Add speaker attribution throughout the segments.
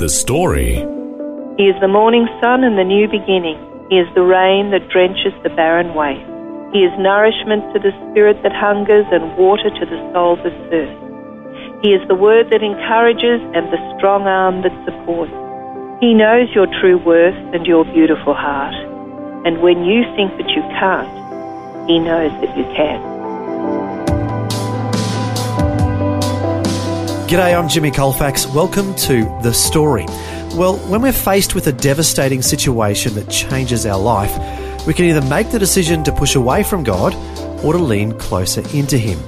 Speaker 1: The story.
Speaker 2: He is the morning sun and the new beginning. He is the rain that drenches the barren waste. He is nourishment to the spirit that hungers and water to the soul that thirsts. He is the word that encourages and the strong arm that supports. He knows your true worth and your beautiful heart. And when you think that you can't, he knows that you can.
Speaker 3: G'day, I'm Jimmy Colefax. Welcome to The Story. Well, when we're faced with a devastating situation that changes our life, we can either make the decision to push away from God or to lean closer into Him.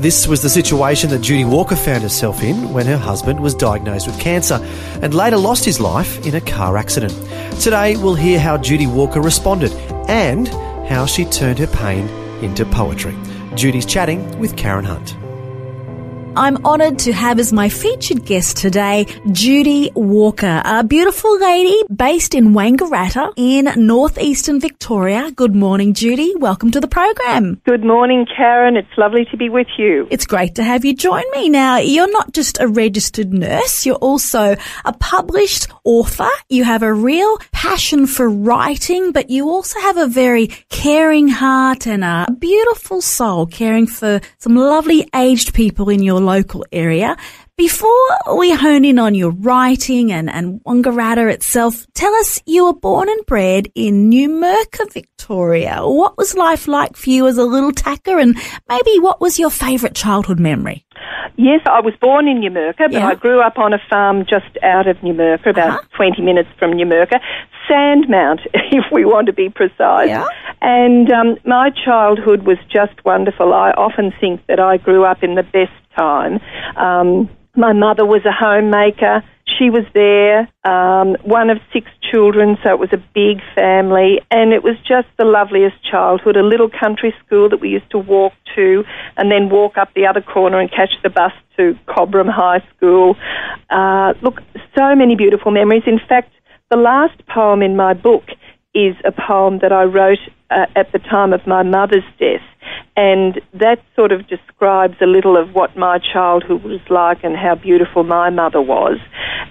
Speaker 3: This was the situation that Judi Walker found herself in when her husband was diagnosed with cancer and later lost his life in a car accident. Today, we'll hear how Judi Walker responded and how she turned her pain into poetry. Judi's chatting with Karen Hunt.
Speaker 4: I'm honoured to have as my featured guest today Judi Walker, a beautiful lady based in Wangaratta in northeastern Victoria. Good morning, Judi. Welcome to the program.
Speaker 2: Good morning, Karen. It's lovely to be with you.
Speaker 4: It's great to have you join me. Now, you're not just a registered nurse, you're also a published author. You have a real passion for writing, but you also have a very caring heart and a beautiful soul, caring for some lovely aged people in your local area. Before we hone in on your writing and, and Wangaratta itself, tell us you were born and bred in Numurkah, Victoria. What was life like for you as a little tacker and maybe what was your favourite childhood memory?
Speaker 2: Yes, I was born in Numurkah, but
Speaker 4: Yeah.
Speaker 2: I grew up on a farm just out of Numurkah, about
Speaker 4: Uh-huh.
Speaker 2: 20 minutes from Numurkah. Sandmount, if we want to be precise.
Speaker 4: Yeah.
Speaker 2: And um, my childhood was just wonderful. I often think that I grew up in the best time. Um, my mother was a homemaker. She was there, um, one of six children, so it was a big family, and it was just the loveliest childhood. A little country school that we used to walk to, and then walk up the other corner and catch the bus to Cobram High School. Uh, look, so many beautiful memories. In fact, the last poem in my book is a poem that I wrote uh, at the time of my mother's death. And that sort of describes a little of what my childhood was like and how beautiful my mother was.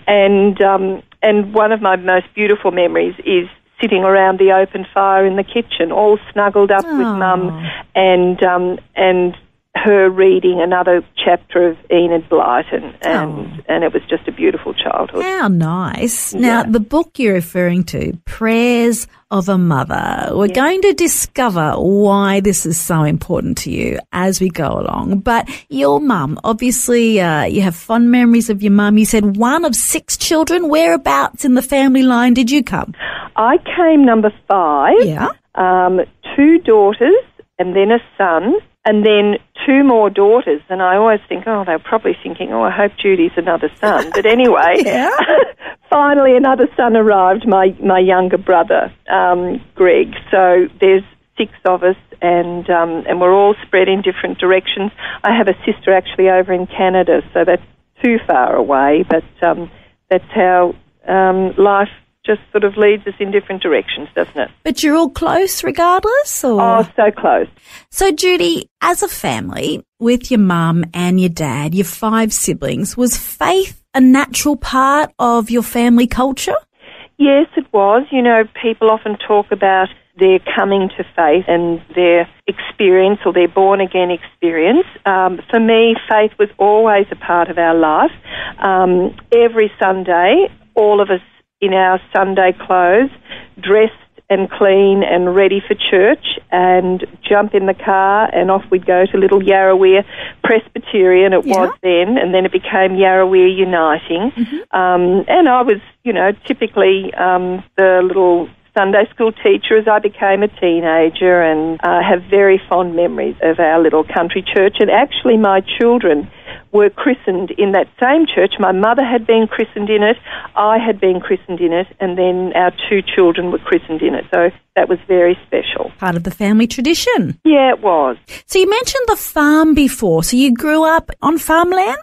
Speaker 2: And, um, and one of my most beautiful memories is sitting around the open fire in the kitchen, all snuggled up with mum and, um, and her reading another chapter of Enid Blyton. And, and it was just a beautiful childhood.
Speaker 4: How nice. Now, the book you're referring to, Prayers of a Mother, we're going to discover why this is so important to you as we go along. But your mum, obviously, uh, you have fond memories of your mum. You said one of six children. Whereabouts in the family line did you come?
Speaker 2: I came number five.
Speaker 4: Yeah.
Speaker 2: um, two daughters and then a son, and then two more daughters. And I always think, oh, they're probably thinking, oh, I hope Judi's another son. But anyway, finally another son arrived, my, my younger brother, um, Greg. So there's six of us, and, um, and we're all spread in different directions. I have a sister actually over in Canada, so that's too far away, but um, that's how um, life just sort of leads us in different directions, doesn't it?
Speaker 4: But you're all close regardless? Or?
Speaker 2: Oh, so close.
Speaker 4: So, Judi, as a family, with your mum and your dad, your five siblings, was faith a natural part of your family culture?
Speaker 2: Yes, it was. You know, people often talk about their coming to faith and their experience or their born again experience. Um, for me, faith was always a part of our life. Um, every Sunday, all of us in our Sunday clothes, dressed and clean and ready for church and jump in the car and off we'd go to little Yarroweyah Presbyterian. It
Speaker 4: Yeah.
Speaker 2: was then and then it became Yarroweyah Uniting. Um, and I was you know typically um, the little Sunday school teacher as I became a teenager and uh, have very fond memories of our little country church and actually my children were christened in that same church. My mother had been christened in it, I had been christened in it, and then our two children were christened in it. So that was very special.
Speaker 4: Part of the family tradition.
Speaker 2: Yeah, it was.
Speaker 4: So you mentioned the farm before. So you grew up on farmland?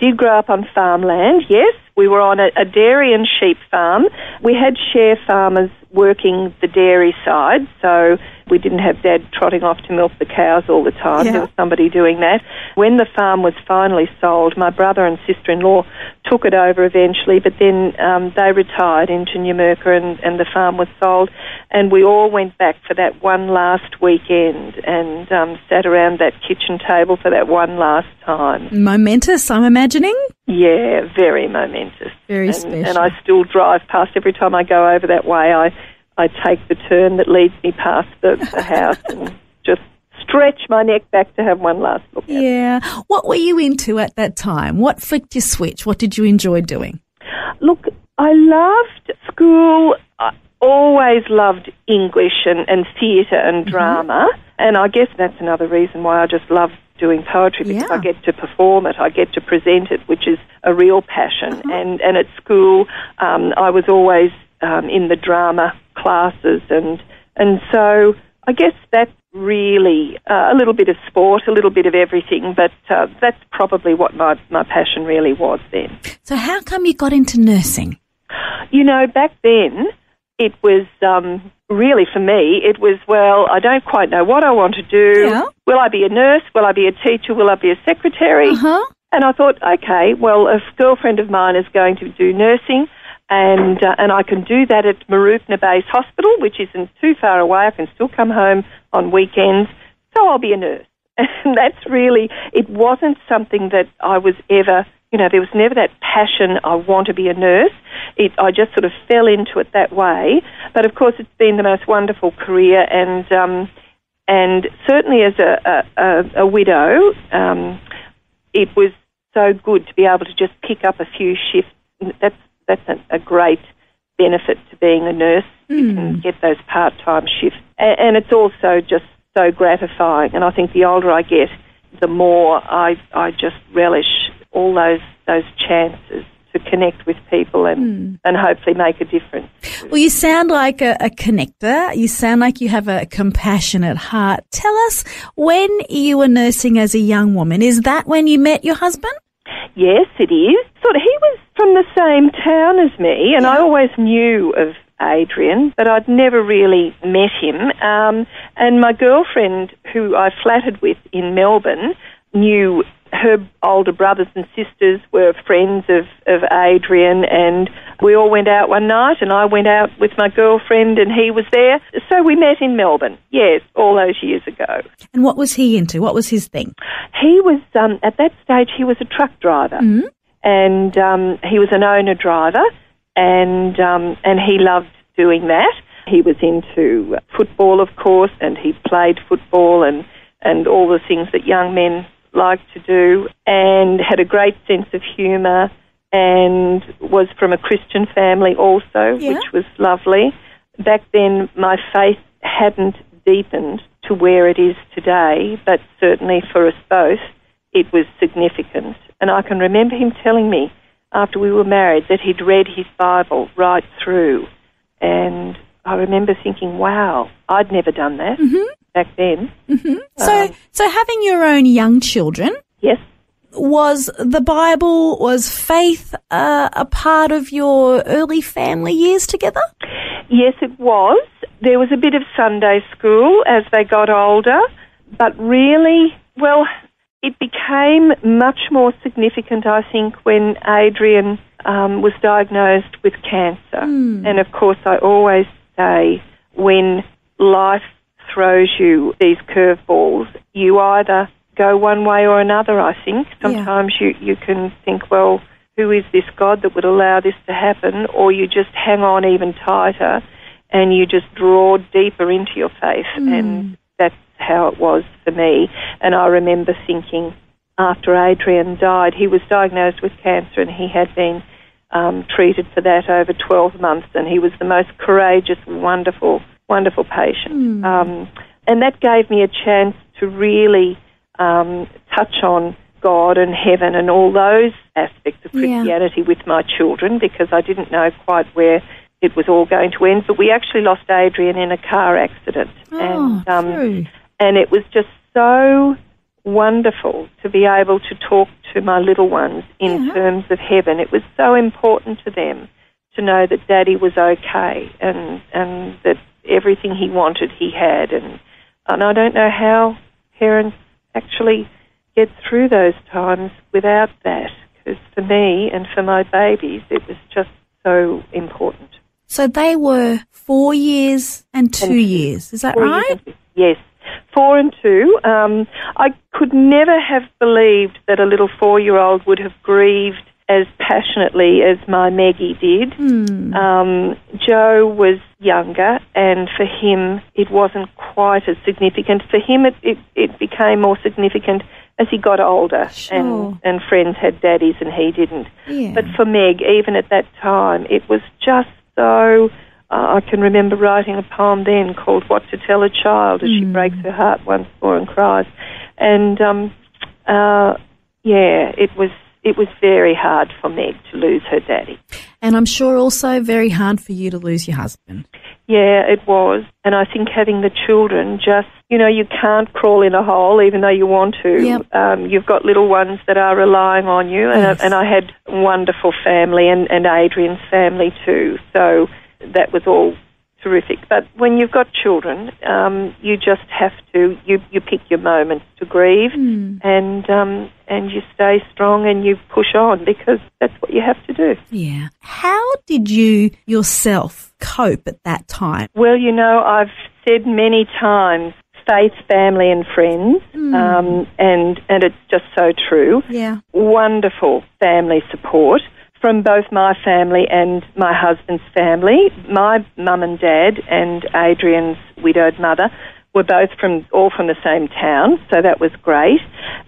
Speaker 2: Did grow up on farmland, yes. We were on a, a dairy and sheep farm. We had share farmers working the dairy side, so we didn't have dad trotting off to milk the cows all the time.
Speaker 4: Yeah.
Speaker 2: There was somebody doing that. When the farm was finally sold, my brother and sister in law took it over eventually, but then um, they retired into Numurkah and, and the farm was sold. And we all went back for that one last weekend and um, sat around that kitchen table for that one last time.
Speaker 4: Momentous, I'm imagining.
Speaker 2: Yeah, very momentous.
Speaker 4: Very
Speaker 2: and,
Speaker 4: special.
Speaker 2: And I still drive past every time I go over that way. I I take the turn that leads me past the, the house and just stretch my neck back to have one last look at. it.
Speaker 4: Yeah. What were you into at that time? What flicked your switch? What did you enjoy doing?
Speaker 2: Look, I loved school. I always loved English and, and theatre and drama. And I guess that's another reason why I just love doing poetry because
Speaker 4: Yeah.
Speaker 2: I get to perform it, I get to present it, which is a real passion. And, and at school, um, I was always um, in the drama classes. And, and so I guess that's really uh, a little bit of sport, a little bit of everything, but uh, that's probably what my, my passion really was then.
Speaker 4: So how come you got into nursing?
Speaker 2: You know, back then, it was um, really for me, it was, well, I don't quite know what I want to do.
Speaker 4: Yeah.
Speaker 2: Will I be a nurse? Will I be a teacher? Will I be a secretary?
Speaker 4: Uh-huh.
Speaker 2: And I thought, okay, well, a girlfriend of mine is going to do nursing, and uh, and I can do that at Mooroopna Base Hospital, which isn't too far away. I can still come home on weekends, so I'll be a nurse. And that's really, it wasn't something that I was ever, you know, there was never that passion, I want to be a nurse. It, I just sort of fell into it that way. But of course, it's been the most wonderful career, and um, and certainly as a, a, a widow, um, it was so good to be able to just pick up a few shifts. That's that's a, a great benefit to being a nurse. You can hmm. get those part-time shifts, and, and it's also just so gratifying. And I think the older I get, the more I I just relish all those those chances to connect with people and hmm. and hopefully make a difference.
Speaker 4: Well, you sound like a, a connector. You sound like you have a compassionate heart. Tell us when you were nursing as a young woman. Is that when you met your husband?
Speaker 2: Yes, it is. Sort of, he was from the same town as me, and I always knew of Adrian, but I'd never really met him. Um, and my girlfriend, who I flattered with in Melbourne, knew her older brothers and sisters were friends of, of Adrian, and we all went out one night, and I went out with my girlfriend, and he was there. So we met in Melbourne, yes, all those years ago.
Speaker 4: And what was he into? What was his thing?
Speaker 2: He was um, at that stage. He was a truck driver, and um, he was an owner driver, and um, and he loved doing that. He was into football, of course, and he played football and and all the things that young men like to do, and had a great sense of humour, and was from a Christian family also,
Speaker 4: Yeah.
Speaker 2: which was lovely. Back then, my faith hadn't deepened to where it is today, but certainly for us both, it was significant. And I can remember him telling me after we were married that he'd read his Bible right through. And I remember thinking, wow, I'd never done that mm-hmm. Back then.
Speaker 4: So, so having your own young children,
Speaker 2: Yes,
Speaker 4: was the Bible, was faith uh, a part of your early family years together?
Speaker 2: Yes, it was. There was a bit of Sunday school as they got older, but really, well, it became much more significant, I think, when Adrian um, was diagnosed with cancer. And of course, I always say when life throws you these curveballs, you either go one way or another, I think. Sometimes you, you can think, well, who is this God that would allow this to happen? Or you just hang on even tighter and you just draw deeper into your faith. And that's how it was for me. And I remember thinking after Adrian died, he was diagnosed with cancer and he had been um, treated for that over 12 months, and he was the most courageous, wonderful, wonderful patient. Um, and that gave me a chance to really um, touch on God and heaven and all those aspects of
Speaker 4: Yeah.
Speaker 2: Christianity with my children because I didn't know quite where it was all going to end. But we actually lost Adrian in a car accident.
Speaker 4: Oh,
Speaker 2: and, um, and it was just so wonderful to be able to talk to my little ones in
Speaker 4: Yeah.
Speaker 2: terms of heaven. It was so important to them to know that Daddy was okay and and that everything he wanted he had and and I don't know how parents actually get through those times without that because for me and for my babies it was just so important.
Speaker 4: So they were four years and two years. Is that right?
Speaker 2: Yes, four and two. Um, I could never have believed that a little four-year-old would have grieved as passionately as my Maggie did. Um, Joe was younger, and for him, it wasn't quite as significant. For him, it, it, it became more significant as he got older,
Speaker 4: Sure.
Speaker 2: and, and friends had daddies and he didn't.
Speaker 4: Yeah.
Speaker 2: But for Meg, even at that time, it was just so. Uh, I can remember writing a poem then called "What to Tell a Child" as she breaks her heart once more and cries, and um, uh, yeah, it was it was very hard for Meg to lose her daddy.
Speaker 4: And I'm sure also very hard for you to lose your husband.
Speaker 2: Yeah, it was. And I think having the children just, you know, you can't crawl in a hole even though you want to.
Speaker 4: Yep.
Speaker 2: Um, you've got little ones that are relying on you. And,
Speaker 4: Yes.
Speaker 2: I, and I had wonderful family and, and Adrian's family too. So that was all terrific. But when you've got children, um, you just have to, you, you pick your moments to grieve and, um, and you stay strong and you push on because that's what you have to do.
Speaker 4: Yeah. How did you yourself cope at that time?
Speaker 2: Well, you know, I've said many times faith, family, and friends, um, and and it's just so true.
Speaker 4: Yeah.
Speaker 2: Wonderful family support from both my family and my husband's family. My mum and dad and Adrian's widowed mother were both from all from the same town, so that was great.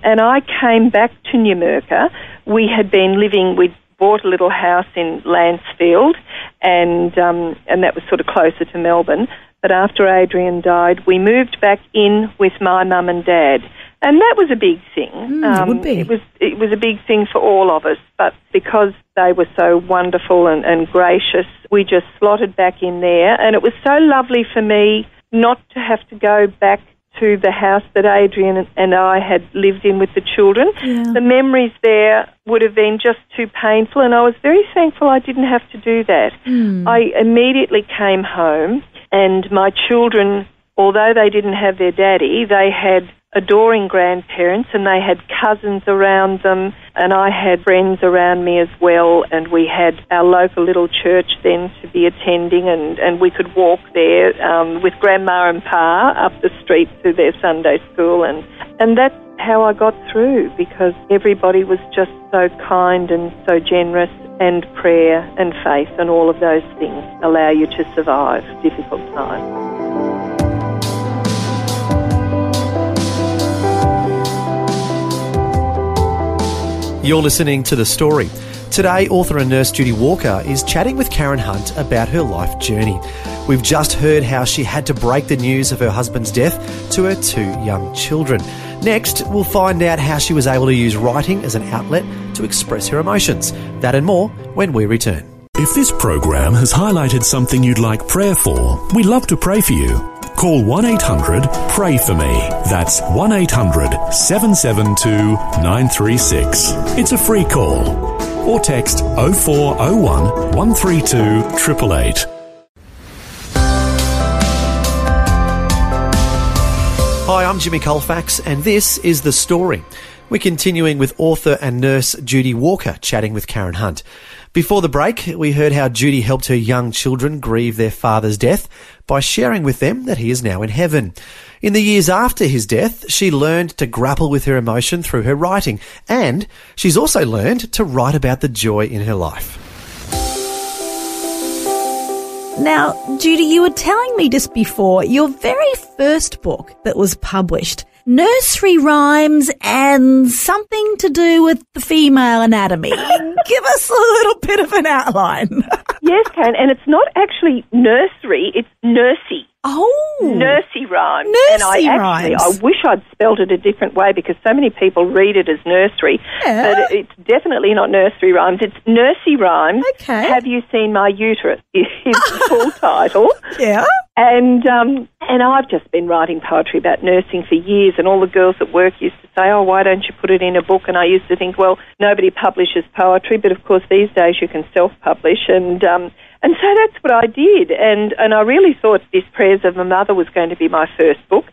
Speaker 2: And I came back to Numurkah. We had been living. We'd bought a little house in Lancefield, and um, and that was sort of closer to Melbourne. But after Adrian died, we moved back in with my mum and dad, and that was a big thing.
Speaker 4: Mm, it um, would be.
Speaker 2: It was it was a big thing for all of us, but because they were so wonderful and, and gracious, we just slotted back in there, and it was so lovely for me not to have to go back to the house that Adrian and I had lived in with the children.
Speaker 4: Yeah.
Speaker 2: The memories there would have been just too painful, and I was very thankful I didn't have to do that. Hmm. I immediately came home, and my children, although they didn't have their daddy, they had adoring grandparents and they had cousins around them and I had friends around me as well and we had our local little church then to be attending and, and we could walk there um, with grandma and pa up the street to their Sunday school and, and that's how I got through because everybody was just so kind and so generous and prayer and faith and all of those things allow you to survive difficult times.
Speaker 3: You're listening to The Story. Today, author and nurse Judi Walker is chatting with Karen Hunt about her life journey. We've just heard how she had to break the news of her husband's death to her two young children. Next, we'll find out how she was able to use writing as an outlet to express her emotions. That and more when we return.
Speaker 1: If this program has highlighted something you'd like prayer for, we'd love to pray for you. Call 1 800 Pray For Me. That's 1 800 772 936. It's a free call. Or text 0401 132 888.
Speaker 3: Hi, I'm Jimmy Colefax, and this is The Story. We're continuing with author and nurse Judi Walker chatting with Karen Hunt. Before the break, we heard how Judi helped her young children grieve their father's death by sharing with them that he is now in heaven. In the years after his death, she learned to grapple with her emotion through her writing, and she's also learned to write about the joy in her life.
Speaker 4: Now, Judi, you were telling me just before your very first book that was published, nursery rhymes and something to do with the female anatomy. Give us a little bit of an outline.
Speaker 2: Yes, Karen, and it's not actually nursery, it's nursey.
Speaker 4: Oh,
Speaker 2: Nursery rhymes. and I
Speaker 4: Nursery
Speaker 2: actually,
Speaker 4: rhymes.
Speaker 2: I wish I'd spelled it a different way because so many people read it as nursery.
Speaker 4: Yeah.
Speaker 2: But it's definitely not nursery rhymes. It's nursery rhymes.
Speaker 4: Okay.
Speaker 2: Have you seen my uterus? Is the full title.
Speaker 4: yeah.
Speaker 2: And um, and I've just been writing poetry about nursing for years, and all the girls at work used to say, "Oh, why don't you put it in a book?" And I used to think, well, nobody publishes poetry, but of course these days you can self-publish, and um, and so that's what I did, and and I really thought this Prayers of a Mother was going to be my first book,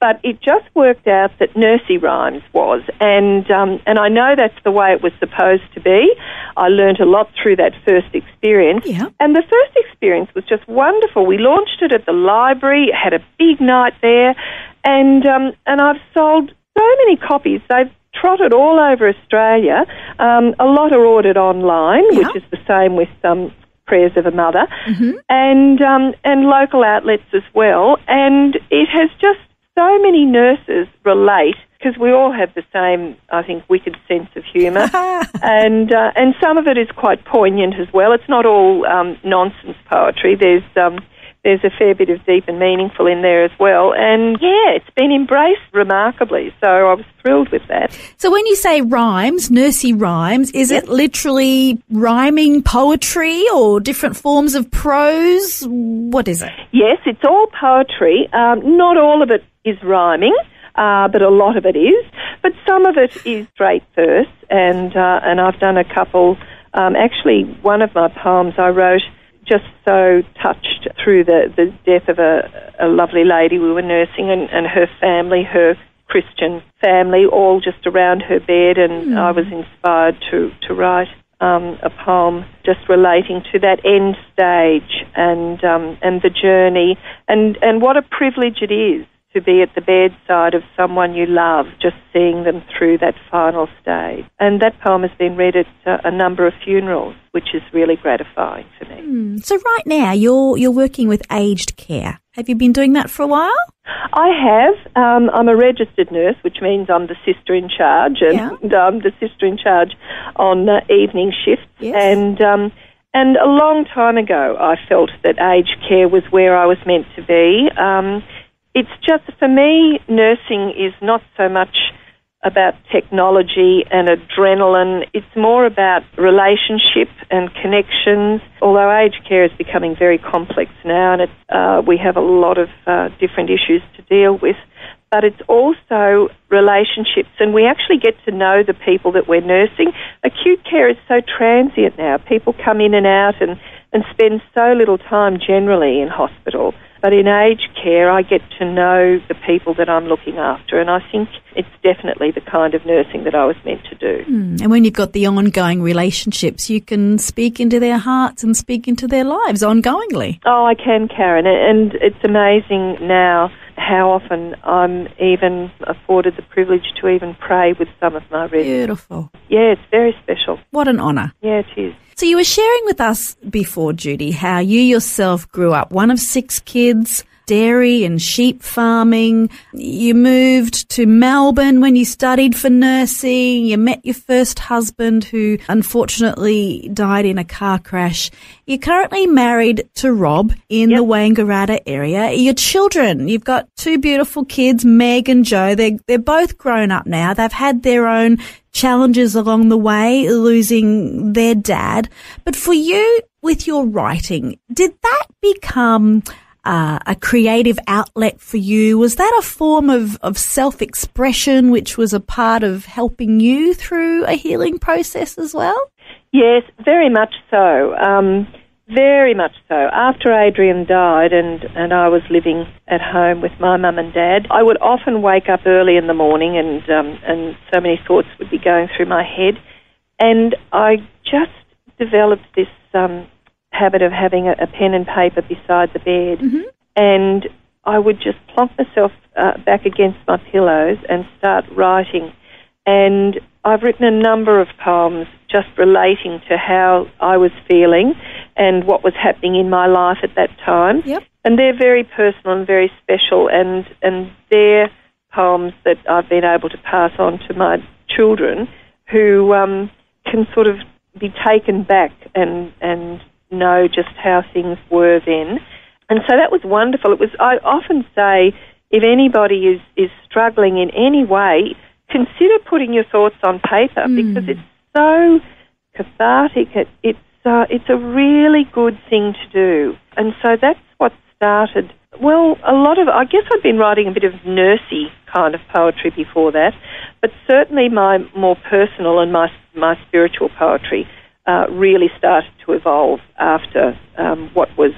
Speaker 2: but it just worked out that Nursey Rhymes was, and um, and I know that's the way it was supposed to be. I learned a lot through that first experience,
Speaker 4: Yeah.
Speaker 2: and the first experience was just wonderful. We launched it at the library, had a big night there, and um, and I've sold so many copies. They've trotted all over Australia. Um, a lot are ordered online,
Speaker 4: Yeah.
Speaker 2: which is the same with um, Prayers of a Mother, and um, and local outlets as well. And it has just so many nurses relate because we all have the same, I think, wicked sense of humour, and uh, and some of it is quite poignant as well. It's not all um, nonsense poetry. There's um, there's a fair bit of deep and meaningful in there as well. And yeah, it's been embraced remarkably. So I was thrilled with that.
Speaker 4: So when you say rhymes, nursery rhymes, is it literally rhyming poetry or different forms of prose? What is it?
Speaker 2: Yes, it's all poetry. Um, not all of it is rhyming, uh, but a lot of it is. But some of it is straight verse, and uh, and I've done a couple. Um, actually, one of my poems I wrote just so touched through the, the death of a, a lovely lady. We were nursing and, and her family, her Christian family, all just around her bed, and I was inspired to, to write um, a poem just relating to that end stage and um, and the journey, and, and what a privilege it is to be at the bedside of someone you love, just seeing them through that final stage. And that poem has been read at uh, a number of funerals, which is really gratifying for me.
Speaker 4: So right now you're you're working with aged care. Have you been doing that for a while?
Speaker 2: I have. Um, I'm a registered nurse, which means I'm the sister in charge, and I'm the sister in charge on uh, evening shifts.
Speaker 4: Yes.
Speaker 2: And um, and a long time ago, I felt that aged care was where I was meant to be. Um, it's just for me, nursing is not so much about technology and adrenaline. It's more about relationship and connections. Although aged care is becoming very complex now, and it, uh, we have a lot of uh, different issues to deal with. But it's also relationships, and we actually get to know the people that we're nursing. Acute care is so transient now. People come in and out and, and spend so little time generally in hospital. But in aged care, I get to know the people that I'm looking after, and I think it's definitely the kind of nursing that I was meant to do. Hmm.
Speaker 4: And when you've got the ongoing relationships, you can speak into their hearts and speak into their lives ongoingly.
Speaker 2: Oh, I can, Karen, and it's amazing now how often I'm even afforded the privilege to even pray with some of my residents.
Speaker 4: Beautiful.
Speaker 2: Yeah, it's very special.
Speaker 4: What an honour.
Speaker 2: Yeah, it is.
Speaker 4: So you were sharing with us before, Judi, how you yourself grew up, one of six kids, dairy and sheep farming. You moved to Melbourne when you studied for nursing. You met your first husband who unfortunately died in a car crash. You're currently married to Rob in the Wangaratta area. Your children, you've got two beautiful kids, Meg and Joe. They're, they're both grown up now. They've had their own challenges along the way, losing their dad. But for you, with your writing, did that become uh, a creative outlet for you? Was that a form of, of self expression, which was a part of helping you through a healing process as well?
Speaker 2: Yes, very much so. Um, very much so. After Adrian died and, and I was living at home with my mum and dad, I would often wake up early in the morning and, um, and so many thoughts would be going through my head. And I just developed this um, habit of having a, a pen and paper beside the bed. And I would just plonk myself uh, back against my pillows and start writing. And I've written a number of poems just relating to how I was feeling and what was happening in my life at that time.
Speaker 4: Yep.
Speaker 2: And they're very personal and very special, and, and they're poems that I've been able to pass on to my children who um, can sort of be taken back and, and know just how things were then. and so that was wonderful. It was. I often say, if anybody is is struggling in any way, consider putting your thoughts on paper because it's so cathartic. It, it's uh, it's a really good thing to do, and so that's what started. Well, a lot of I guess I'd been writing a bit of nursey kind of poetry before that, but certainly my more personal and my my spiritual poetry uh, really started to evolve after um, what was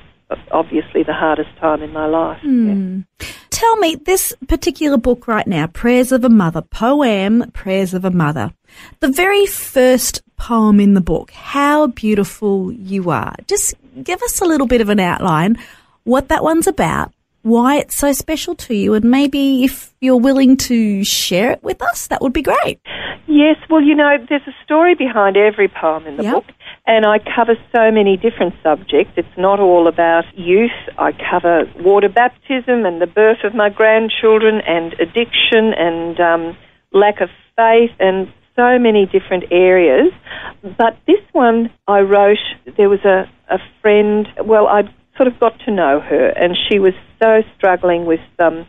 Speaker 2: obviously the hardest time in my life. Yeah.
Speaker 4: Tell me, this particular book right now, Prayers of a Mother, poem Prayers of a Mother, the very first poem in the book, How Beautiful You Are. Just give us a little bit of an outline, what that one's about, why it's so special to you, and maybe if you're willing to share it with us, that would be great.
Speaker 2: Yes, well, you know, there's a story behind every poem in the
Speaker 4: Yep.
Speaker 2: book, and I cover so many different subjects. It's not all about youth. I cover water baptism and the birth of my grandchildren, and addiction, and um, lack of faith, and so many different areas. But this one I wrote, there was a, a friend, well, I sort of got to know her, and she was so struggling with um,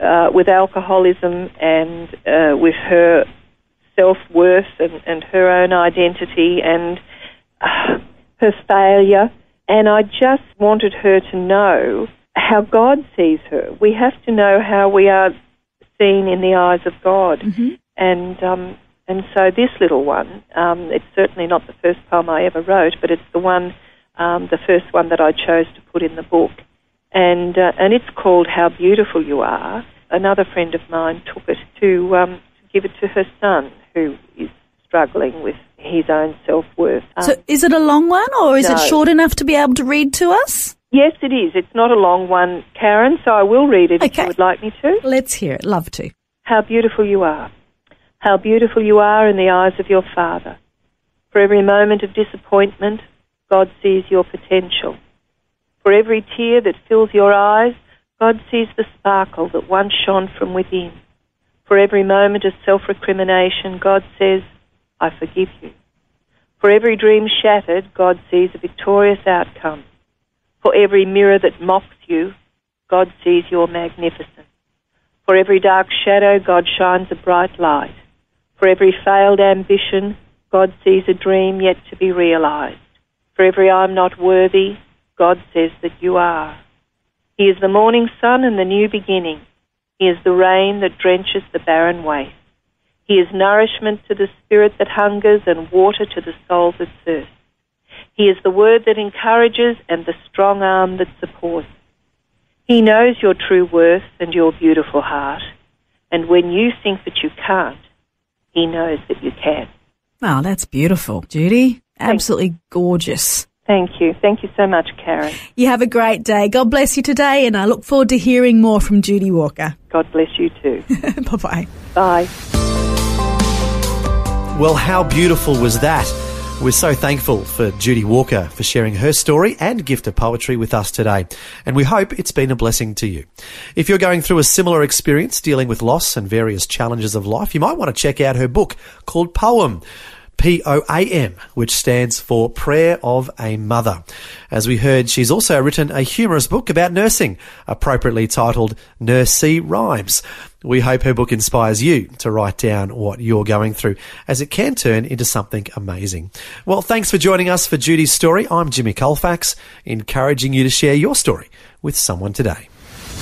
Speaker 2: uh, with alcoholism and uh, with her self worth and, and her own identity and uh, her failure. And I just wanted her to know how God sees her. We have to know how we are seen in the eyes of God. And um, and so this little one, um, it's certainly not the first poem I ever wrote, but it's the one, um, the first one that I chose to put in the book and uh, and it's called How Beautiful You Are. Another friend of mine took it to, um, to give it to her son, who is struggling with his own self worth.
Speaker 4: So is it a long one or is it short enough to be able to read to us?
Speaker 2: yes, it is. It's not a long one, Karen. So I will read it if you would like me to.
Speaker 4: Let's hear it. Love to.
Speaker 2: How beautiful you are. How beautiful you are in the eyes of your Father. For every moment of disappointment, God sees your potential. For every tear that fills your eyes, God sees the sparkle that once shone from within. For every moment of self recrimination, God says, I forgive you. For every dream shattered, God sees a victorious outcome. For every mirror that mocks you, God sees your magnificence. For every dark shadow, God shines a bright light. For every failed ambition, God sees a dream yet to be realized. For every I'm not worthy, God says that you are. He is the morning sun and the new beginning. He is the rain that drenches the barren waste. He is nourishment to the spirit that hungers and water to the soul that thirsts. He is the word that encourages and the strong arm that supports. He knows your true worth and your beautiful heart. And when you think that you can't, He knows that you can.
Speaker 4: Oh, that's beautiful, Judi. Absolutely gorgeous.
Speaker 2: Thank you. Thank you so much, Karen.
Speaker 4: You have a great day. God bless you today, and I look forward to hearing more from Judi Walker.
Speaker 2: God bless you too.
Speaker 4: bye bye.
Speaker 2: Bye.
Speaker 3: Well, how beautiful was that? We're so thankful for Judi Walker for sharing her story and gift of poetry with us today. And we hope it's been a blessing to you. If you're going through a similar experience dealing with loss and various challenges of life, you might want to check out her book called Poem. P-O-A-M, which stands for Prayer of a Mother. As we heard, she's also written a humorous book about nursing, appropriately titled Nursey Rhymes. We hope her book inspires you to write down what you're going through, as it can turn into something amazing. Well, thanks for joining us for Judi's story. I'm Jimmy Colefax, encouraging you to share your story with someone today.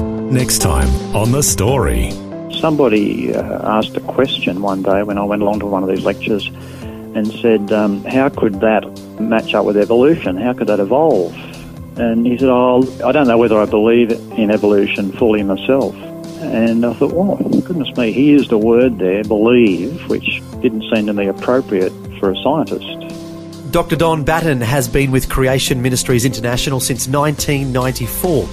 Speaker 1: Next time on The Story.
Speaker 5: Somebody uh, asked a question one day when I went along to one of these lectures and said, um, How could that match up with evolution? How could that evolve? And he said, Oh, I don't know whether I believe in evolution fully myself. And I thought, well, goodness me, he used a word there, believe, which didn't seem to me appropriate for a scientist.
Speaker 3: Dr. Don Batten has been with Creation Ministries International since 1994.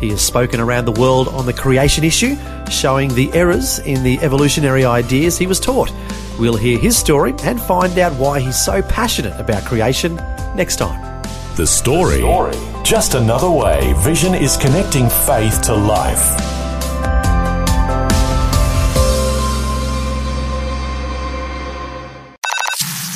Speaker 3: He has spoken around the world on the creation issue, showing the errors in the evolutionary ideas he was taught. We'll hear his story and find out why he's so passionate about creation next time.
Speaker 1: The Story. Just another way Vision is connecting faith to life.